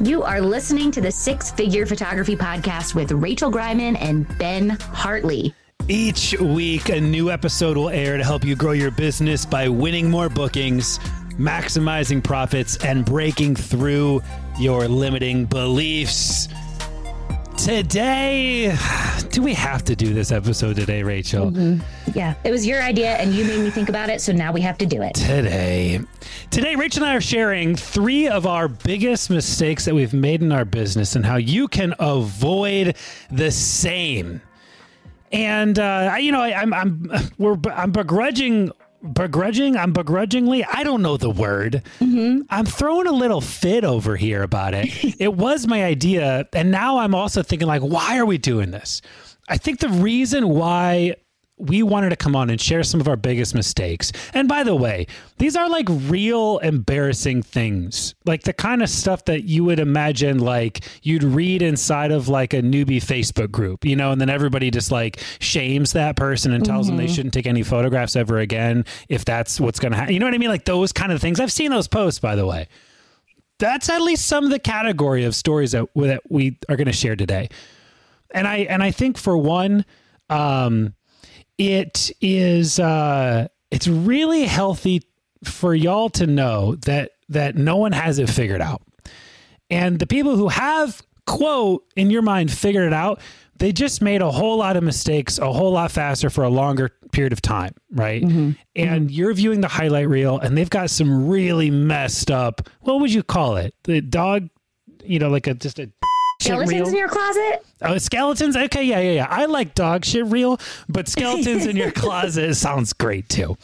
You are listening to the Six Figure Photography Podcast with Rachel Greiman and Ben Hartley. Each week, a new episode will air to help you grow your business by winning more bookings, maximizing profits, and breaking through your limiting beliefs. Today, do we have to do this episode today, Rachel? Yeah, it was your idea and you made me think about it, so now we have to do it. Today. Today, Rachel and I are sharing three of our biggest mistakes that we've made in our business and how you can avoid the same. And uh, I- you know, I, I'm I'm we're I'm begrudging begrudging I'm begrudgingly I don't know the word. Mm-hmm. I'm throwing a little fit over here about it. it was my idea, and now I'm also thinking like, why are we doing this? I think the reason why we wanted to come on and share some of our biggest mistakes. And by the way, these are like real embarrassing things, like the kind of stuff that you would imagine like you'd read inside of like a newbie Facebook group, you know, and then everybody just like shames that person and tells them they shouldn't take any photographs ever again if that's what's going to happen. You know what I mean? Like those kind of things. I've seen those posts, by the way. That's at least some of the category of stories that, that we are going to share today. And I and I think for one, um, it is uh it's really healthy for y'all to know that that no one has it figured out. And the people who have quote in your mind figured it out they just made a whole lot of mistakes a whole lot faster for a longer period of time right? And you're viewing the highlight reel and they've got some really messed up what would you call it? The dog you know like a just a? Skeletons in your closet? Oh, skeletons. Okay, yeah, yeah, yeah. I like dog shit real, but skeletons in your closet sounds great too.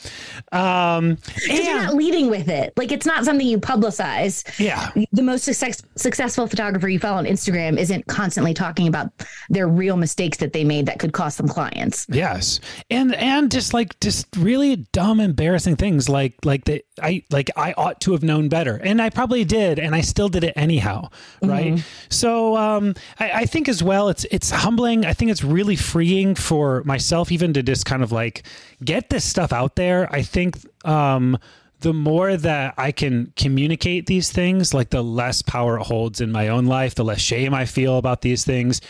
Um, Because you're not leading with it. Like it's not something you publicize. yeah, The most success, successful photographer you follow on Instagram isn't constantly talking about their real mistakes that they made that could cost them clients. yes, and and just like just really dumb, embarrassing things like like that. I like I ought to have known better, and I probably did, and I still did it anyhow, right? So um, I, I think as well, it's it's humbling. I think it's really freeing for myself, even to just kind of like get this stuff out there. I think. Um, the more that I can communicate these things, like the less power it holds in my own life, the less shame I feel about these things.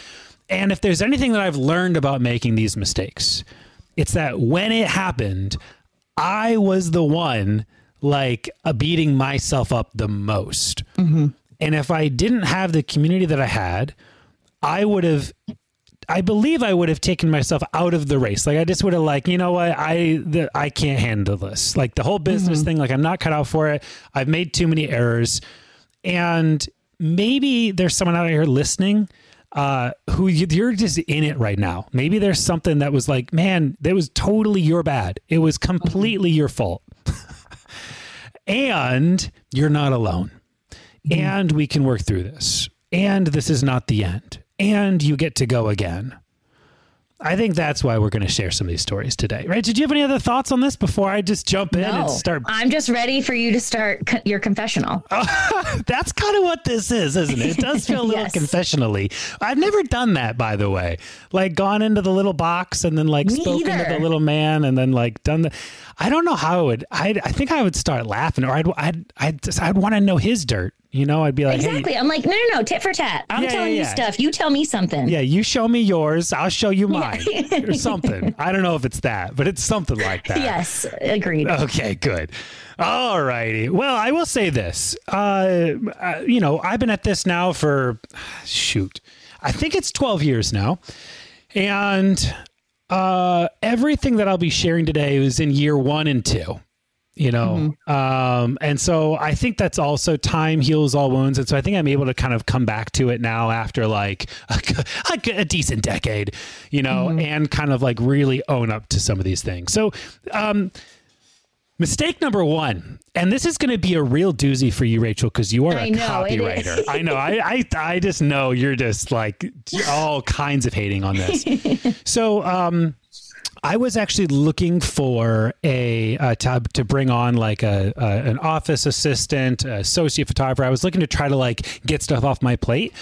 And if there's anything that I've learned about making these mistakes, it's that when it happened, I was the one like uh, beating myself up the most. And if I didn't have the community that I had, I would have I believe I would have taken myself out of the race. Like I just would have like, you know what, I the, I can't handle this. Like the whole business thing, like I'm not cut out for it. I've made too many errors, and maybe there's someone out here listening uh, who you- you're just in it right now. Maybe there's something that was like, man, that was totally your bad. It was completely your fault, and you're not alone and we can work through this. And this is not the end. And you get to go again. I think that's why we're going to share some of these stories today, right? Did you have any other thoughts on this before I just jump in and start? I'm just ready for you to start co- your confessional. That's kind of what this is, isn't it? It does feel a little Yes. confessionally. I've never done that, by the way. Like gone into the little box and then like Me spoken to the little man and then like done the. I don't know how I would. I I think I would start laughing or I'd I'd I'd, just, I'd want to know his dirt. You know, I'd be like, exactly. hey, I'm like, no, no, no, tit for tat. I'm Yeah, telling yeah, you yeah. stuff. You tell me something. yeah, you show me yours, I'll show you mine, or something. I don't know if it's that, but it's something like that. Yes, agreed. Okay, good. All righty. Well, I will say this. Uh, uh, you know, I've been at this now for, shoot, I think it's 12 years now. And uh, everything that I'll be sharing today is in year one and two. You know, um, and so I think that's also time heals all wounds, and so I think I'm able to kind of come back to it now after like a, a, a decent decade, you know, and kind of like really own up to some of these things. So, um, Mistake number one, and this is going to be a real doozy for you, Rachel, because you are a I know, copywriter. I know. I, I I just know you're just like all kinds of hating on this. so, um, I was actually looking for a, uh to to bring on like a, a an office assistant, associate photographer. I was looking to try to like get stuff off my plate.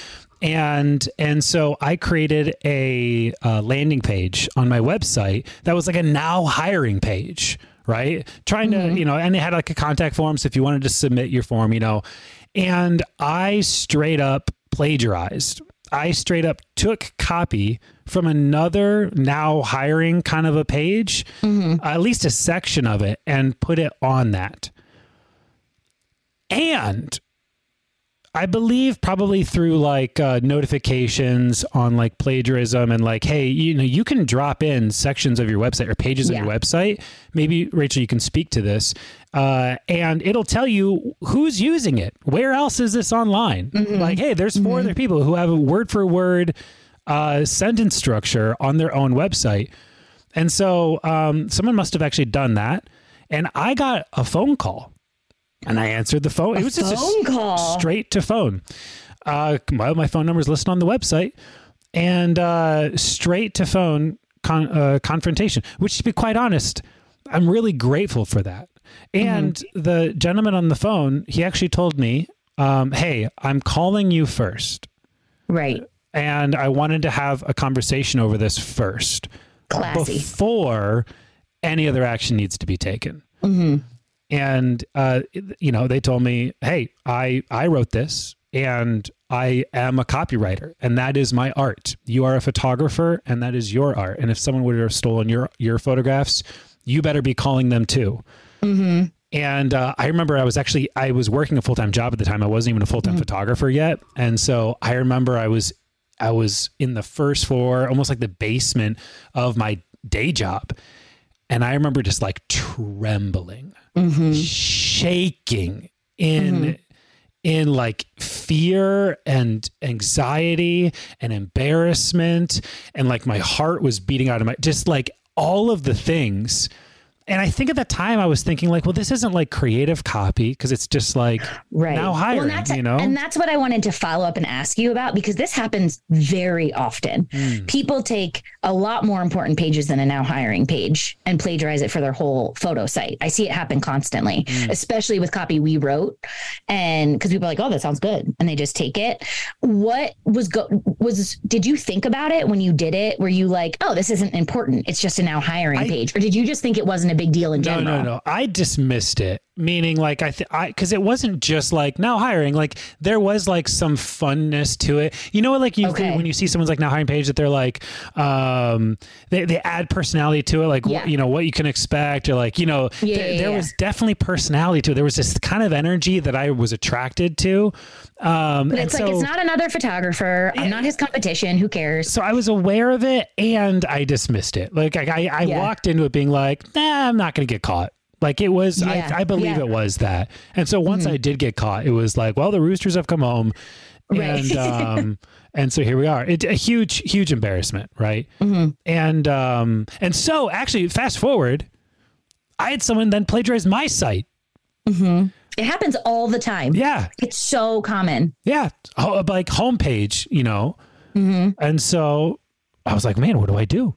And and so I created a, uh landing page on my website that was like a now hiring page, right? Trying to you know, and it had like a contact form. So if you wanted to submit your form, you know, and I straight up plagiarized. I straight up took copy from another now hiring kind of a page, mm-hmm. at least a section of it, and put it on that. And I believe probably through like uh, notifications on like plagiarism and like, hey, you know, you can drop in sections of your website or pages Yeah. of your website. Maybe Rachel, you can speak to this, uh, and it'll tell you who's using it. Where else is this online? Like, hey, there's 4 other people who have a word for word uh, sentence structure on their own website, and so um, someone must have actually done that. And I got a phone call and I answered the phone. it was just a phone call? straight to phone. Uh, my, my phone number is listed on the website, and uh, straight to phone con- uh, confrontation. Which, to be quite honest, I'm really grateful for that. And the gentleman on the phone, he actually told me, um, "Hey, I'm calling you first, Right. and I wanted to have a conversation over this first Classy. before any other action needs to be taken." Mm-hmm. And uh, you know they told me hey i i wrote this and i am a copywriter and that is my art. You are a photographer and that is your art. And if someone would have stolen your your photographs you better be calling them too. And uh, i remember i was actually i was working a full-time job at the time. I wasn't even a full-time photographer yet. And so i remember i was i was in the first floor almost like the basement of my day job. And i remember just like trembling Mm-hmm. shaking in mm-hmm. in like fear and anxiety and embarrassment. And like my heart was beating out of my just like all of the things and i think at that time i was thinking like well this isn't like creative copy because it's just like Right. now hiring that's, you know And that's what I wanted to follow up and ask you about because this happens very often. Hmm. People take a lot more important pages than a now hiring page and plagiarize it for their whole photo site. I see it happen constantly, Hmm. especially with copy we wrote. And because people are like, oh, that sounds good. And they just take it. What was go was did you think about it when you did it? Were you like, oh, this isn't important. It's just a now hiring I- page. Or did you just think it wasn't a big deal in general? no, no. No. I dismissed it. Meaning, like I, th- I, because it wasn't just like now hiring. Like there was like some funness to it. You know, like you Okay. when you see someone's like now hiring page that they're like, um, they they add personality to it, like Yeah. what, you know what you can expect, or like you know, Yeah, there, yeah, there yeah. was definitely personality to it. There was this kind of energy that I was attracted to. Um, But it's like so, it's not another photographer. I'm not his competition. Who cares? so I was aware of it and I dismissed it. Like I, I, I Yeah. walked into it being like, nah, I'm not going to get caught. Like it was, Yeah. I, I believe Yeah. Mm-hmm. it was that. And so once I did get caught, it was like, well, the roosters have come home. Right. And, um, and so here we are. It's a huge, huge embarrassment. Right. Mm-hmm. And, um, and so actually fast forward, I had someone then plagiarize my site. It happens all the time. Yeah. It's so common. Yeah. Like homepage, you know? Mm-hmm. And so I was like, man, what do I do?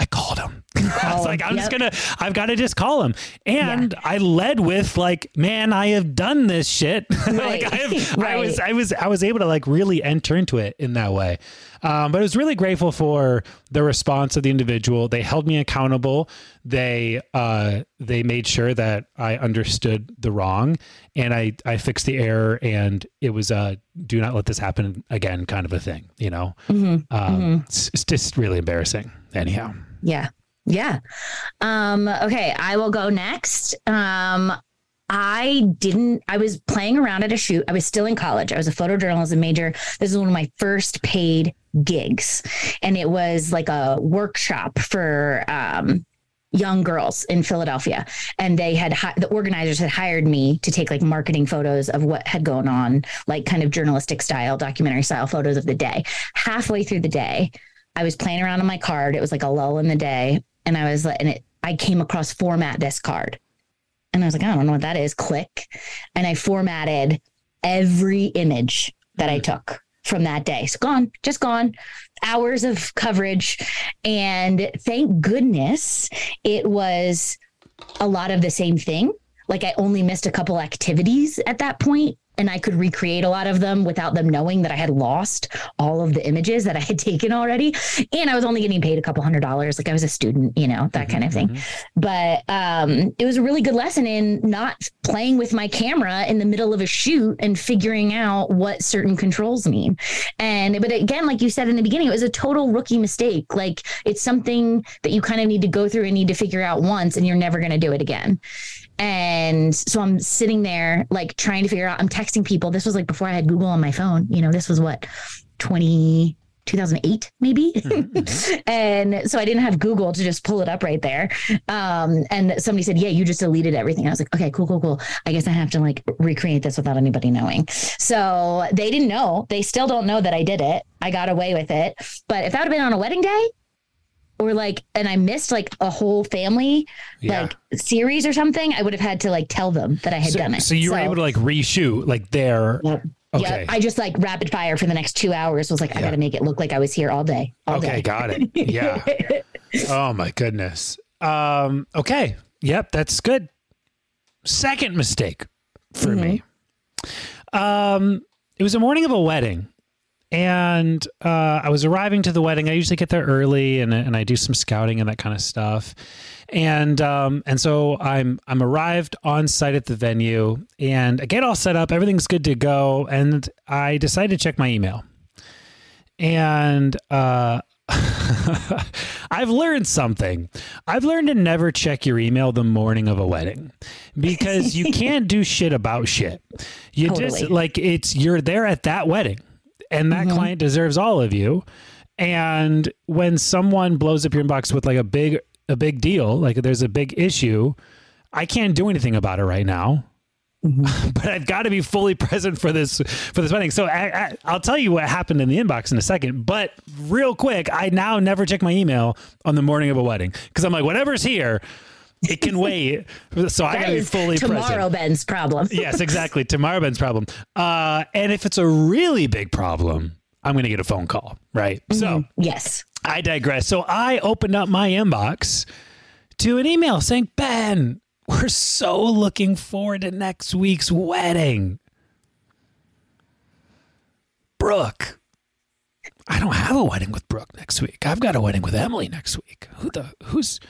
I called him. I was like, I'm Yep. just gonna, I've got to just call him. And I led with like, man, I have done this shit. like I, have, I was, I was, I was able to like really enter into it in that way. Um, but I was really grateful for the response of the individual. They held me accountable. They, uh, they made sure that I understood the wrong, and I, I fixed the error. And it was a do not let this happen again kind of a thing. You know, um, It's, it's just really embarrassing. Anyhow. Yeah. Yeah. Um, okay, I will go next. Um, I didn't, I was playing around at a shoot. I was still in college. I was a photojournalism major. This is one of my first paid gigs. And it was like a workshop for um young girls in Philadelphia. And they had hi- the organizers had hired me to take like marketing photos of what had gone on, like kind of journalistic style, documentary style photos of the day. Halfway through the day, I was playing around on my card. It was like a lull in the day, and I was like, and it, I came across format this card, and I was like, I don't know what that is. Click, and I formatted every image that I hmm. took from that day. It's gone, just gone. Hours of coverage, and thank goodness it was a lot of the same thing. Like I only missed a couple activities at that point, and I could recreate a lot of them without them knowing that I had lost all of the images that I had taken already. And I was only getting paid a couple hundred dollars. Like I was a student, you know, that kind of thing. But um, it was a really good lesson in not playing with my camera in the middle of a shoot and figuring out what certain controls mean. And but again, like you said in the beginning, it was a total rookie mistake. Like it's something that you kind of need to go through and need to figure out once, and you're never going to do it again. And so I'm sitting there, like trying to figure out, I'm texting people. This was like before I had Google on my phone. You know, this was what, 20, 2008, maybe? and so I didn't have Google to just pull it up right there. Um, and somebody said, Yeah, you just deleted everything. I was like, Okay, cool, cool, cool. I guess I have to like recreate this without anybody knowing. So they didn't know. They still don't know that I did it. I got away with it. But if that would have been on a wedding day, or like and I missed like a whole family Yeah. like series or something, I would have had to like tell them that I had So, done it. so you were able to like reshoot like there. Yep. Okay. Yep. I just like rapid fire for the next two hours was like, I Yeah. got to make it look like I was here all day. All Okay, day. got it. Yeah. oh my goodness. Um, okay. Yep, that's good. Second mistake for me. Um, it was a morning of a wedding. And uh, I was arriving to the wedding. I usually get there early, and and I do some scouting and that kind of stuff. And um, and so I'm I'm arrived on site at the venue, and I get all set up. Everything's good to go, and I decide to check my email. And uh, I've learned something. I've learned to never check your email the morning of a wedding because you can't do shit about shit. You Totally. just like it's you're there at that wedding and that mm-hmm. client deserves all of you. And when someone blows up your inbox with like a big a big deal, like there's a big issue, I can't do anything about it right now mm-hmm. but I've got to be fully present for this for this wedding. So I, I, I'll tell you what happened in the inbox in a second. But real quick, I now never check my email on the morning of a wedding because I'm like, whatever's here, it can wait. So I got That to be fully tomorrow present. Ben's problem. Yes, exactly. Tomorrow Ben's problem. Uh, and if it's a really big problem, I'm going to get a phone call. Right. So Yes. I digress. So I opened up my inbox to an email saying, Ben, we're so looking forward to next week's wedding. Brooke, I don't have a wedding with Brooke next week. I've got a wedding with Emily next week. Who the, who's,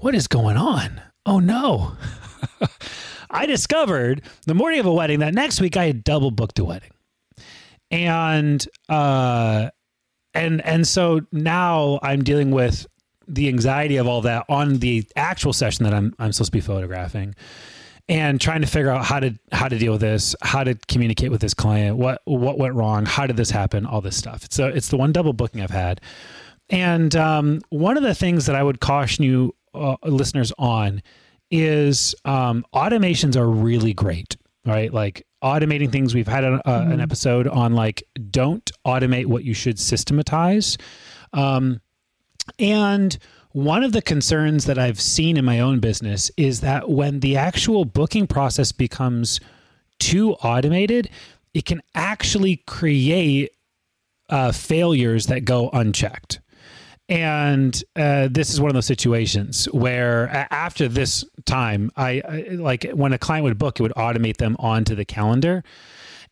what is going on? Oh no. I discovered the morning of a wedding that next week I had double booked a wedding. And, uh, and and so now I'm dealing with the anxiety of all that on the actual session that I'm I'm supposed to be photographing and trying to figure out how to how to deal with this, how to communicate with this client, what what went wrong, how did this happen, all this stuff. So it's the one double booking I've had. And um, one of the things that I would caution you uh, listeners on is um, automations are really great, right? Like automating things. We've had a, uh, an episode on like don't automate what you should systematize. Um, and one of the concerns that I've seen in my own business is that when the actual booking process becomes too automated, it can actually create uh, failures that go unchecked. And uh, this is one of those situations where after this time, I, I like when a client would book, it would automate them onto the calendar.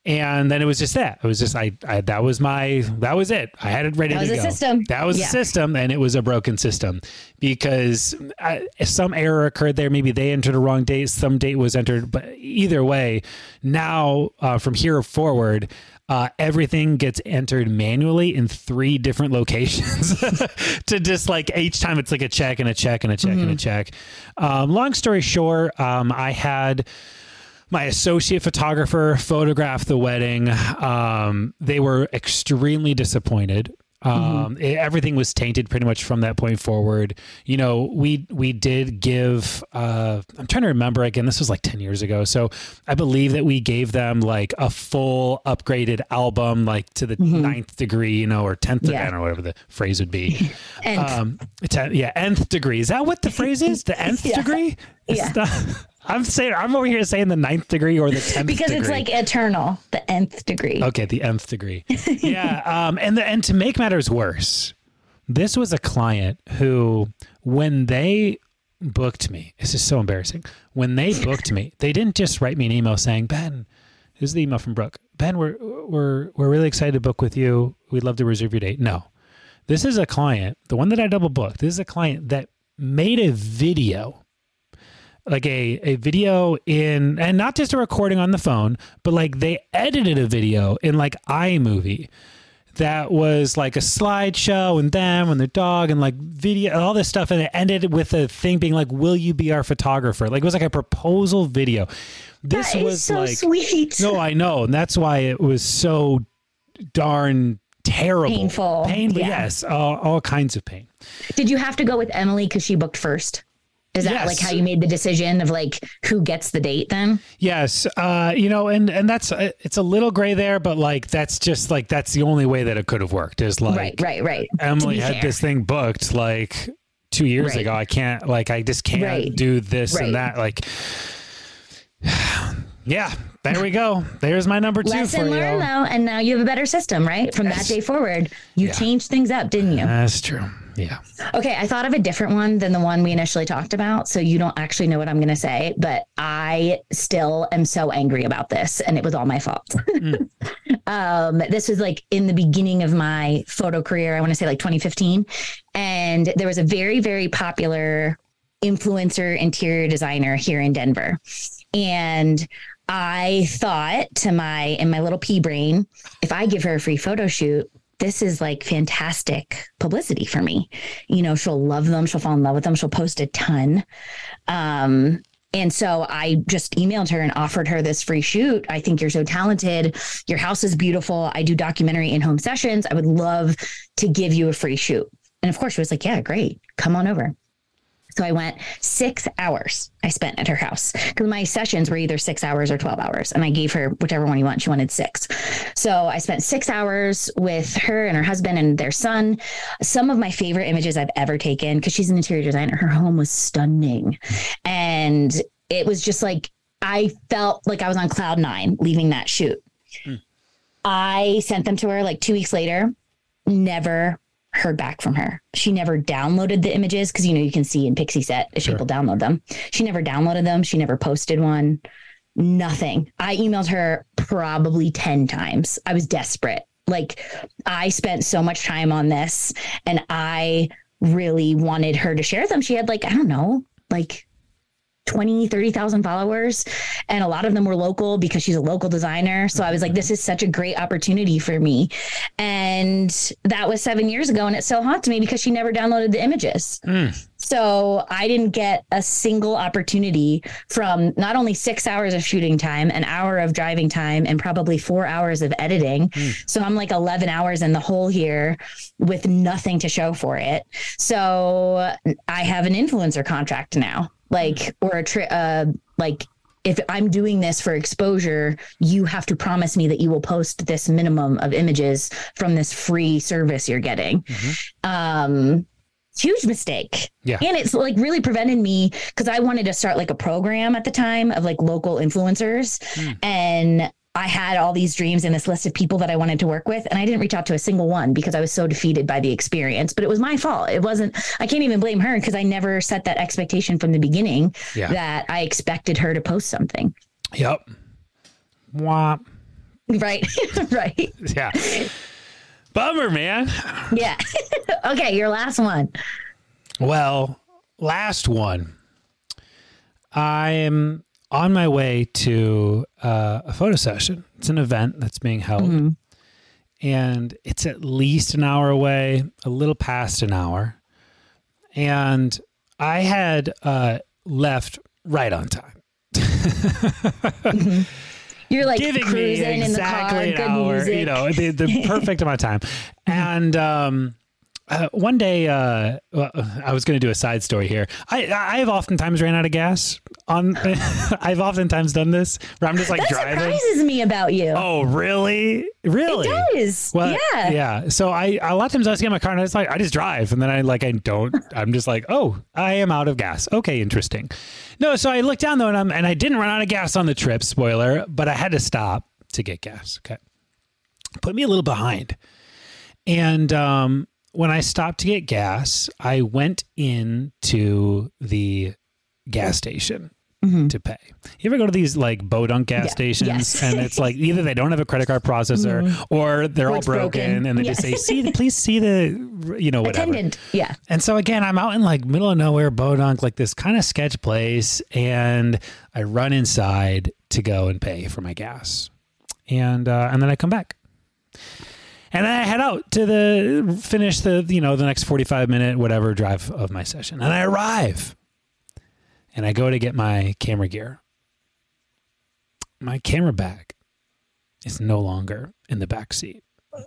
And then it was just that. It was just I, I that was my that was it. I had it ready That was to the go. system. That was Yeah. the system, and it was a broken system because uh, some error occurred there. Maybe they entered a wrong date. Some date was entered, but either way, now uh, from here forward, uh, everything gets entered manually in three different locations to just like each time it's like a check and a check and a check and a check. Um, long story short, um, I had my associate photographer photographed the wedding. Um, they were extremely disappointed. Um, it- everything was tainted pretty much from that point forward. You know, we we did give. Uh, I'm trying to remember again. This was like ten years ago, so I believe that we gave them like a full upgraded album, like to the ninth degree, you know, or tenth. I Yeah. don't know whatever the phrase would be. And Um, a, yeah, nth degree. Is that what the phrase is? The nth Yeah. degree? It's Yeah. not- I'm saying I'm over here saying the ninth degree or the tenth because degree. it's like eternal, the nth degree. okay, the nth degree. yeah, um, and the, and to make matters worse, this was a client who, when they booked me, this is so embarrassing. When they booked me, they didn't just write me an email saying, "Ben, this is the email from Brooke. Ben, we're we're we're really excited to book with you. We'd love to reserve your date." No, this is a client, the one that I double booked. This is a client that made a video like a, a video in and not just a recording on the phone but like they edited a video in like iMovie that was like a slideshow and them and their dog and like video all this stuff and it ended with a thing being like will you be our photographer like it was like a proposal video this That is was so like sweet. no i know and that's why it was so darn terrible Painful. painful Yeah. yes all, all kinds of pain Did you have to go with Emily because she booked first? Is that Yes. like how you made the decision of like who gets the date then? Yes, uh, you know, and and that's uh, it's a little gray there, but like that's just like that's the only way that it could have worked. Is like right, right, right. Emily had fair. this thing booked like two years Right. ago. I can't like I just can't Right. do this Right. and that. Like, yeah, there we go. There's my number two Lesson for you. learned though, and now you have a better system, right? From Yes. that day forward, you Yeah. changed things up, didn't you? That's true. Yeah. Okay, I thought of a different one than the one we initially talked about. So you don't actually know what I'm going to say, but I still am so angry about this. And it was all my fault. um, this was like in the beginning of my photo career. I want to say like 2015. And there was a very, very popular influencer interior designer here in Denver. And I thought to my, in my little pea brain, if I give her a free photo shoot, this is like fantastic publicity for me. You know, she'll love them. She'll fall in love with them. She'll post a ton. Um, and so I just emailed her and offered her this free shoot. I think you're so talented. Your house is beautiful. I do documentary in home sessions. I would love to give you a free shoot. And of course, she was like, Yeah, great. Come on over. So I went six hours I spent at her house because my sessions were either six hours or 12 hours. And I gave her whichever one you want. She wanted six. So I spent six hours with her and her husband and their son. Some of my favorite images I've ever taken because she's an interior designer. Her home was stunning. And it was just like, I felt like I was on cloud nine leaving that shoot. Hmm. I sent them to her like two weeks later, never heard back from her. She never downloaded the images because you know you can see in Pixieset if Sure. people download them. She never downloaded them. She never posted one. Nothing. I emailed her probably 10 times. I was desperate. Like I spent so much time on this and I really wanted her to share them. She had like, I don't know, like 20, 30,000 followers. And a lot of them were local because she's a local designer. So I was like, mm-hmm. this is such a great opportunity for me. And that was seven years ago. And it's so hot to me because she never downloaded the images. Mm. So I didn't get a single opportunity from not only six hours of shooting time, an hour of driving time, and probably four hours of editing. Mm. So I'm like 11 hours in the hole here with nothing to show for it. So I have an influencer contract now, like, or a tri- uh, like, if I'm doing this for exposure, you have to promise me that you will post this minimum of images from this free service you're getting. Um, huge mistake. Yeah. And it's like really prevented me because I wanted to start like a program at the time of like local influencers. And I had all these dreams and this list of people that I wanted to work with, and I didn't reach out to a single one because I was so defeated by the experience. But it was my fault. It wasn't, I can't even blame her because I never set that expectation from the beginning Yeah. that I expected her to post something. Yep. Womp. Right. right. Yeah. Bummer, man. Yeah. okay. Your last one. Well, last one. I'm on my way to uh, a photo session. It's an event that's being held, and it's at least an hour away, a little past an hour. And I had uh, left right on time. You're like giving me cruising in the car, exactly an hour, music. you know, the, the perfect amount of time. And um, uh, one day, uh, well, I was going to do a side story here. I I have oftentimes ran out of gas on. I've oftentimes done this where I'm just like that driving. surprises me about you. Oh, really? Really? It does. Well, yeah. yeah. So I a lot of times I just get in my car and I just like I just drive and then I like I don't. I'm just like, oh, I am out of gas. Okay, interesting. No, so I looked down though and I'm and I didn't run out of gas on the trip. Spoiler, but I had to stop to get gas. Okay, put me a little behind. And um, when I stopped to get gas, I went in to the gas station to pay. You ever go to these like Bodunk gas Yeah. stations Yes. and it's like either they don't have a credit card processor or they're Or all broken, broken. and they Yeah. just say, "See, please see the you know whatever." Attendant. Yeah. And so again, I'm out in like middle of nowhere, Bodunk, like this kind of sketch place, and I run inside to go and pay for my gas, and uh, and then I come back, and then I head out to the finish the you know the next 45 minute whatever drive of my session, and I arrive, and I go to get my camera gear. My camera bag is no longer in the back seat.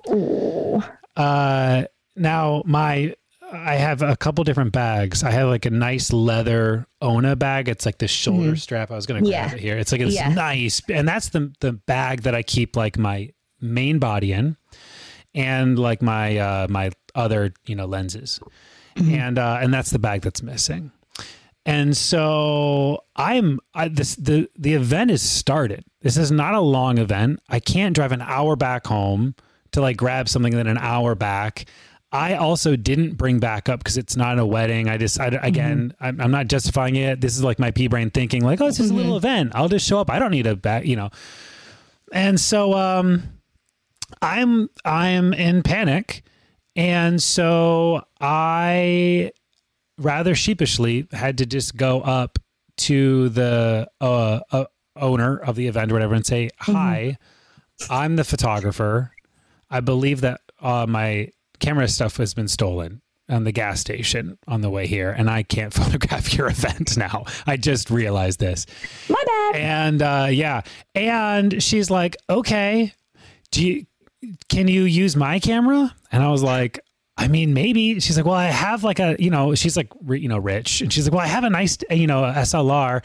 Ooh. Uh, now my I have a couple different bags. I have like a nice leather Ona bag. It's like this shoulder strap. I was gonna grab Mm-hmm. Yeah. it here. It's like it's Yeah. nice, and that's the the bag that I keep like my main body in, and like my uh my other you know lenses, Mm-hmm. and uh and that's the bag that's missing. And so I'm I, this the the event is started. This is not a long event. I can't drive an hour back home to like grab something then an hour back. I also didn't bring back up because it's not a wedding. I just I, again I'm, I'm not justifying it. This is like my pea brain thinking like oh it's just a little event. I'll just show up. I don't need a back you know. And so um I'm I'm in panic, and so I rather sheepishly had to just go up to the uh, uh, owner of the event or whatever and say, "Hi, I'm the photographer. I believe that uh, my camera stuff has been stolen." On the gas station on the way here, and I can't photograph your event now. I just realized this. My bad. And uh, yeah, and she's like, "Okay, do you can you use my camera?" And I was like, "I mean, maybe." She's like, "Well, I have like a you know." She's like, you know, rich, and she's like, "Well, I have a nice you know SLR."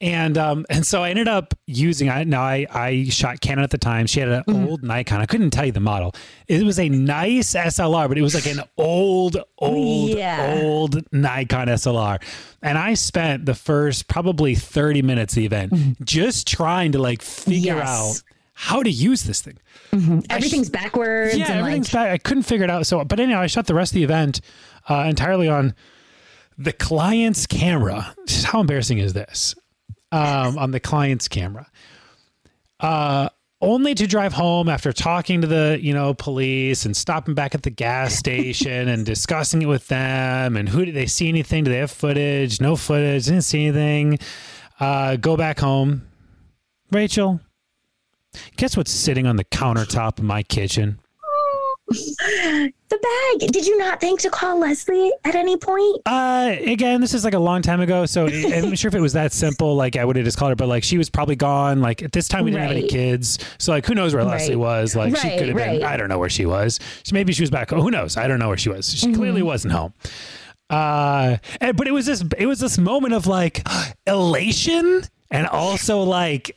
And um and so I ended up using I now I I shot Canon at the time. She had an old Nikon. I couldn't tell you the model. It was a nice SLR, but it was like an old old Yeah. old Nikon SLR. And I spent the first probably 30 minutes of the event just trying to like figure Yes. out how to use this thing. Everything's backwards Yeah, everything's like back. I couldn't figure it out. So, but anyhow, I shot the rest of the event uh, entirely on the client's camera. How embarrassing is this? Um, on the client's camera. Uh, only to drive home after talking to the you know police and stopping back at the gas station and discussing it with them and who did they see anything do they have footage no footage didn't see anything uh, go back home rachel guess what's sitting on the countertop of my kitchen the bag. Did you not think to call Leslie at any point? Uh, again, this is like a long time ago, so I'm not sure if it was that simple. Like I would have just called her, but like she was probably gone. Like at this time, we didn't have any kids, so like who knows where Leslie was? Like she could have been. I don't know where she was. She, maybe she was back. Oh, who knows? I don't know where she was. She clearly Mm-hmm. wasn't home. Uh, and, but it was this. It was this moment of like elation, and also like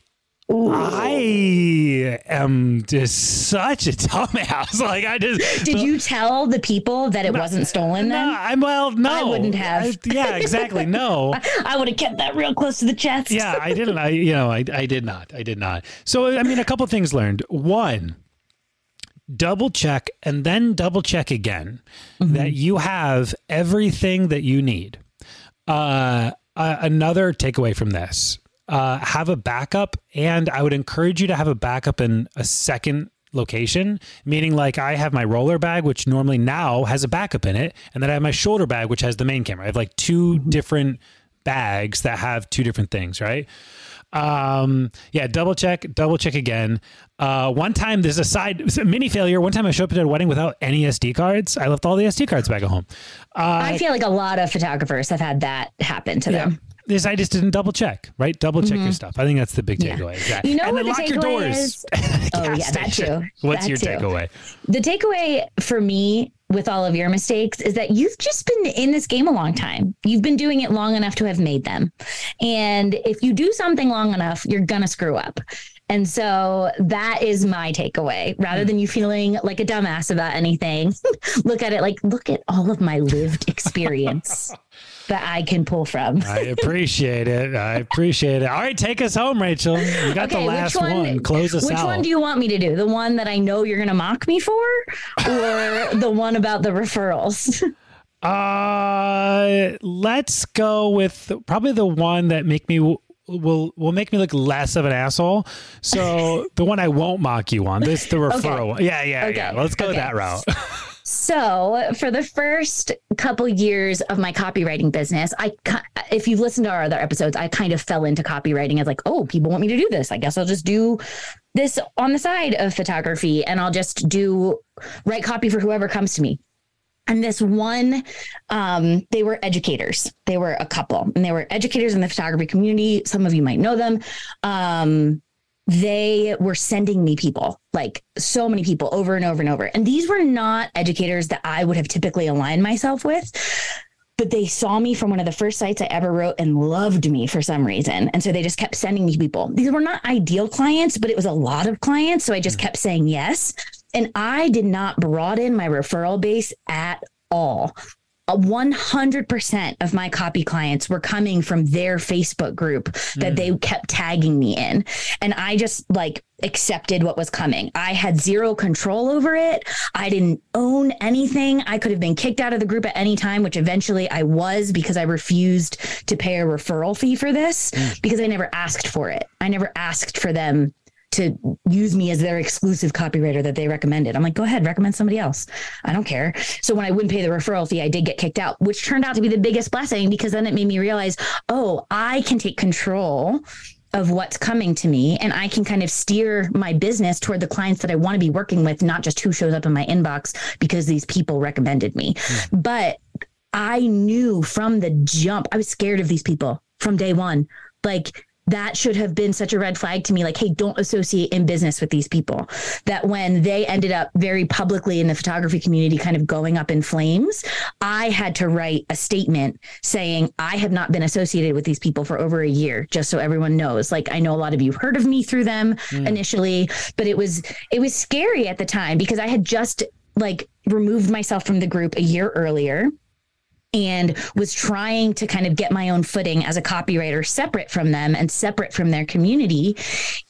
I am just such a dumbass. Like I just Did you tell the people that it wasn't stolen No, then? I'm well. No, I wouldn't have. I- yeah, exactly. No. I would have kept that real close to the chest. yeah, I didn't. I you know, I I did not. I did not. So I mean, a couple things learned. One, double check and then double check again that you have everything that you need. Uh, uh, another takeaway from this: uh, have a backup, and I would encourage you to have a backup in a second location meaning like i have my roller bag which normally now has a backup in it and then i have my shoulder bag which has the main camera. I have like 2 different bags that have two different things right? Um yeah double check double check again. Uh one time there's a side a mini failure. One time i showed up at a wedding without any sd cards. I left all the sd cards back at home. Uh I feel like a lot of photographers have had that happen to them. This I just didn't double check, right? Double check your stuff. I think that's the big Mm-hmm. Yeah. takeaway. Exactly. You know and what then the lock your takeaway doors. is? Oh, yeah, that too. What's That your too. takeaway? The takeaway for me with all of your mistakes is that you've just been in this game a long time. You've been doing it long enough to have made them. And if you do something long enough, you're going to screw up. And so that is my takeaway. Rather than you feeling like a dumbass about anything, look at it like, look at all of my lived experience that I can pull from. I appreciate it. I appreciate it. All right, take us home, Rachel. You got the Okay, which last one- one. Close us Which out. Which one do you want me to do? The one that I know you're going to mock me for, or the one about the referrals? uh, let's go with probably the one that make me will will make me look less of an asshole. So the one I won't mock you on. This the referral. one. Yeah, yeah, Okay. yeah. Let's go Okay. that route. So, for the first couple years of my copywriting business, I if you've listened to our other episodes, I kind of fell into copywriting as like, oh, people want me to do this. I guess I'll just do this on the side of photography and I'll just do write copy for whoever comes to me. And this one, um, they were educators. They were a couple, and they were educators in the photography community. Some of you might know them. Um, they were sending me people, like so many people over and over and over. And these were not educators that I would have typically aligned myself with. But they saw me from one of the first sites I ever wrote and loved me for some reason. And so they just kept sending me people. These were not ideal clients, but it was a lot of clients. So I just mm. kept saying yes. And I did not broaden my referral base at all. A 100% of my copy clients were coming from their Facebook group that they mm. kept tagging me in. And I just like accepted what was coming. I had zero control over it. I didn't own anything. I could have been kicked out of the group at any time, which eventually I was because I refused to pay a referral fee for this mm. because I never asked for it. I never asked for them to use me as their exclusive copywriter that they recommended. I'm like, go ahead, recommend somebody else. I don't care. So when I wouldn't pay the referral fee, I did get kicked out, which turned out to be the biggest blessing because then it made me realize, oh, I can take control of what's coming to me and I can kind of steer my business toward the clients that I want to be working with, not just who shows up in my inbox because these people recommended me. Hmm. But I knew from the jump, I was scared of these people from day one. Like that should have been such a red flag to me. Like, hey, don't associate in business with these people. That when they ended up very publicly in the photography community kind of going up in flames, I had to write a statement saying, I have not been associated with these people for over a year, just so everyone knows. Like, I know a lot of you heard of me through them mm. initially, but it was it was scary at the time because I had just like removed myself from the group a year earlier and was trying to kind of get my own footing as a copywriter separate from them and separate from their community.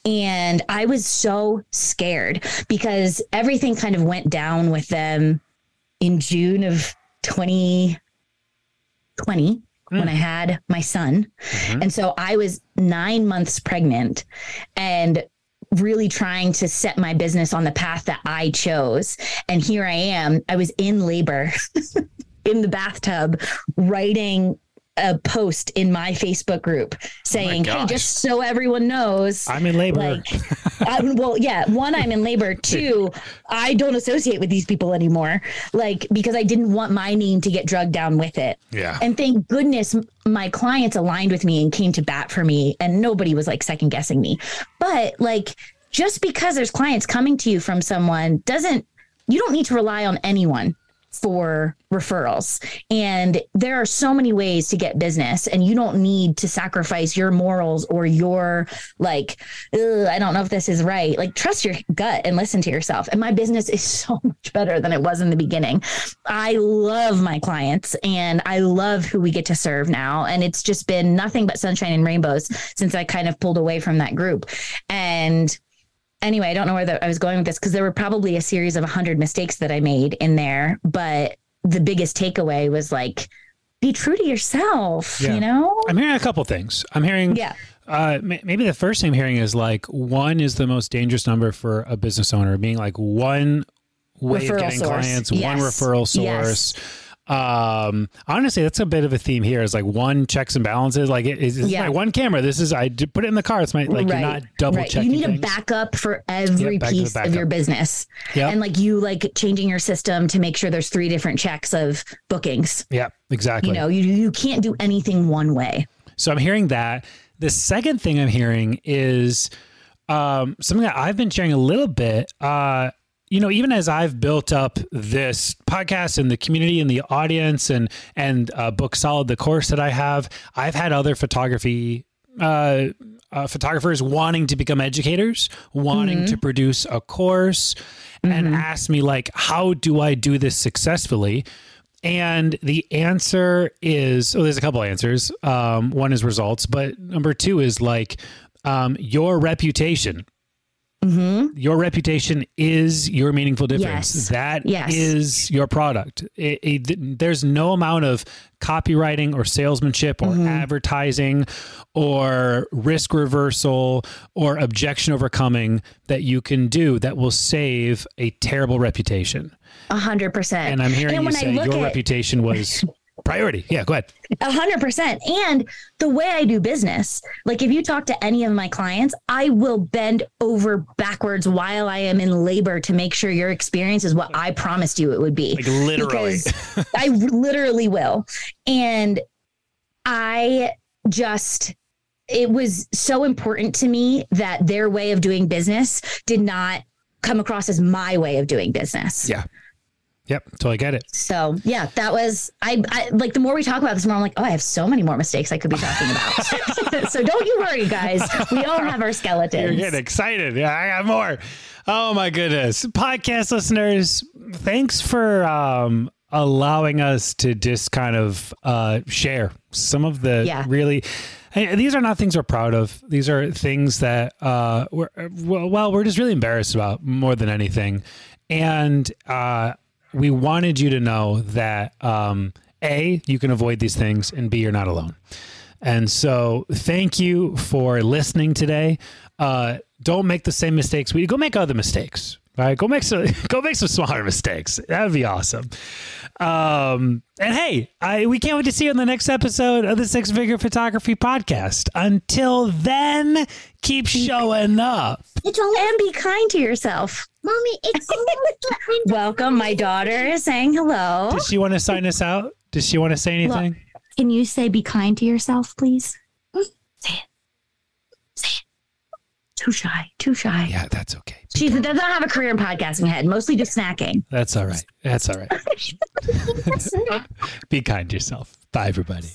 And i was so scared because everything kind of went down with them in june of 2020 when hmm. i had my son. Mm-hmm. And so i was 9 months pregnant and really trying to set my business on the path that I chose. And here I am. I was in labor in the bathtub writing a post in my Facebook group saying, "Hey, just so everyone knows, I'm in labor. like, I, well, yeah, one, I'm in labor. Two, I don't associate with these people anymore, like because I didn't want my name to get drugged down with it. yeah. And thank goodness my clients aligned with me and came to bat for me, and nobody was like second guessing me. But like, just because there's clients coming to you from someone doesn't, you don't need to rely on anyone for referrals. And there are so many ways to get business, and you don't need to sacrifice your morals or your, like, I don't know if this is right. Like, trust your gut and listen to yourself. And my business is so much better than it was in the beginning. I love my clients and I love who we get to serve now. And it's just been nothing but sunshine and rainbows since I kind of pulled away from that group. And anyway, I don't know where the, I was going with this because there were probably a series of 100 mistakes that I made in there. But the biggest takeaway was like, be true to yourself, Yeah. you know? I'm hearing a couple things. I'm hearing, Yeah. uh, maybe the first thing I'm hearing is like one is the most dangerous number for a business owner, being like one way of getting source. clients, one referral source. Um, honestly, that's a bit of a theme here. Is like one checks and balances. Like it's, it's Yeah. my one camera. This is I put it in the car. It's my like you're not double right. checking. You need things. a backup for every Yep, back to the piece of your business. Yep. And like you like changing your system to make sure there's three different checks of bookings. Yeah, exactly. You know, you you can't do anything one way. So I'm hearing that. The second thing I'm hearing is um, something that I've been sharing a little bit. Uh, you know, even as I've built up this podcast and the community and the audience and and uh, Book Solid, the course that I have, I've had other photography uh, uh, photographers wanting to become educators, wanting to produce a course, and ask me like, how do I do this successfully? And the answer is, oh, there's a couple answers. Um, one is results, but number two is like um, your reputation. Mm-hmm. Your reputation is your meaningful difference. Yes. That Yes. is your product. It- it- there's no amount of copywriting or salesmanship or Mm-hmm. advertising or risk reversal or objection overcoming that you can do that will save a terrible reputation. A hundred percent. And I'm hearing And you say your at- reputation was priority. Yeah, go ahead. A hundred percent. And the way I do business, like if you talk to any of my clients, I will bend over backwards while I am in labor to make sure your experience is what I promised you it would be. Like literally. I literally will. And I just it was so important to me that their way of doing business did not come across as my way of doing business. Yeah. Yep. I get it. So yeah, that was I, I like the more we talk about this, the more I'm like, oh, I have so many more mistakes I could be talking about. so don't you worry, guys. We all have our skeletons. You're getting excited. Yeah, I got more. Oh my goodness. Podcast listeners, thanks for um allowing us to just kind of uh share some of the Yeah. really Hey, these are not things we're proud of. These are things that uh, we're well, well, we're just really embarrassed about more than anything. And uh, we wanted you to know that um, a you can avoid these things, and b you're not alone. And so, thank you for listening today. Uh, don't make the same mistakes. We go make other mistakes. All right, go make some go make some smaller mistakes. That would be awesome. Um, and hey, I we can't wait to see you on the next episode of the Six Figure Photography Podcast. Until then, keep showing up. It's only, And be kind to yourself. mommy. It's only Welcome. My daughter is saying hello. Does she want to sign us out? Does she want to say anything? Can you say be kind to yourself, please? Hmm? Say it. Say it. Too shy. Too shy. yeah, that's okay. She does not have a career in podcasting head, mostly just snacking. That's all right. That's all right. Be kind to yourself. Bye, everybody.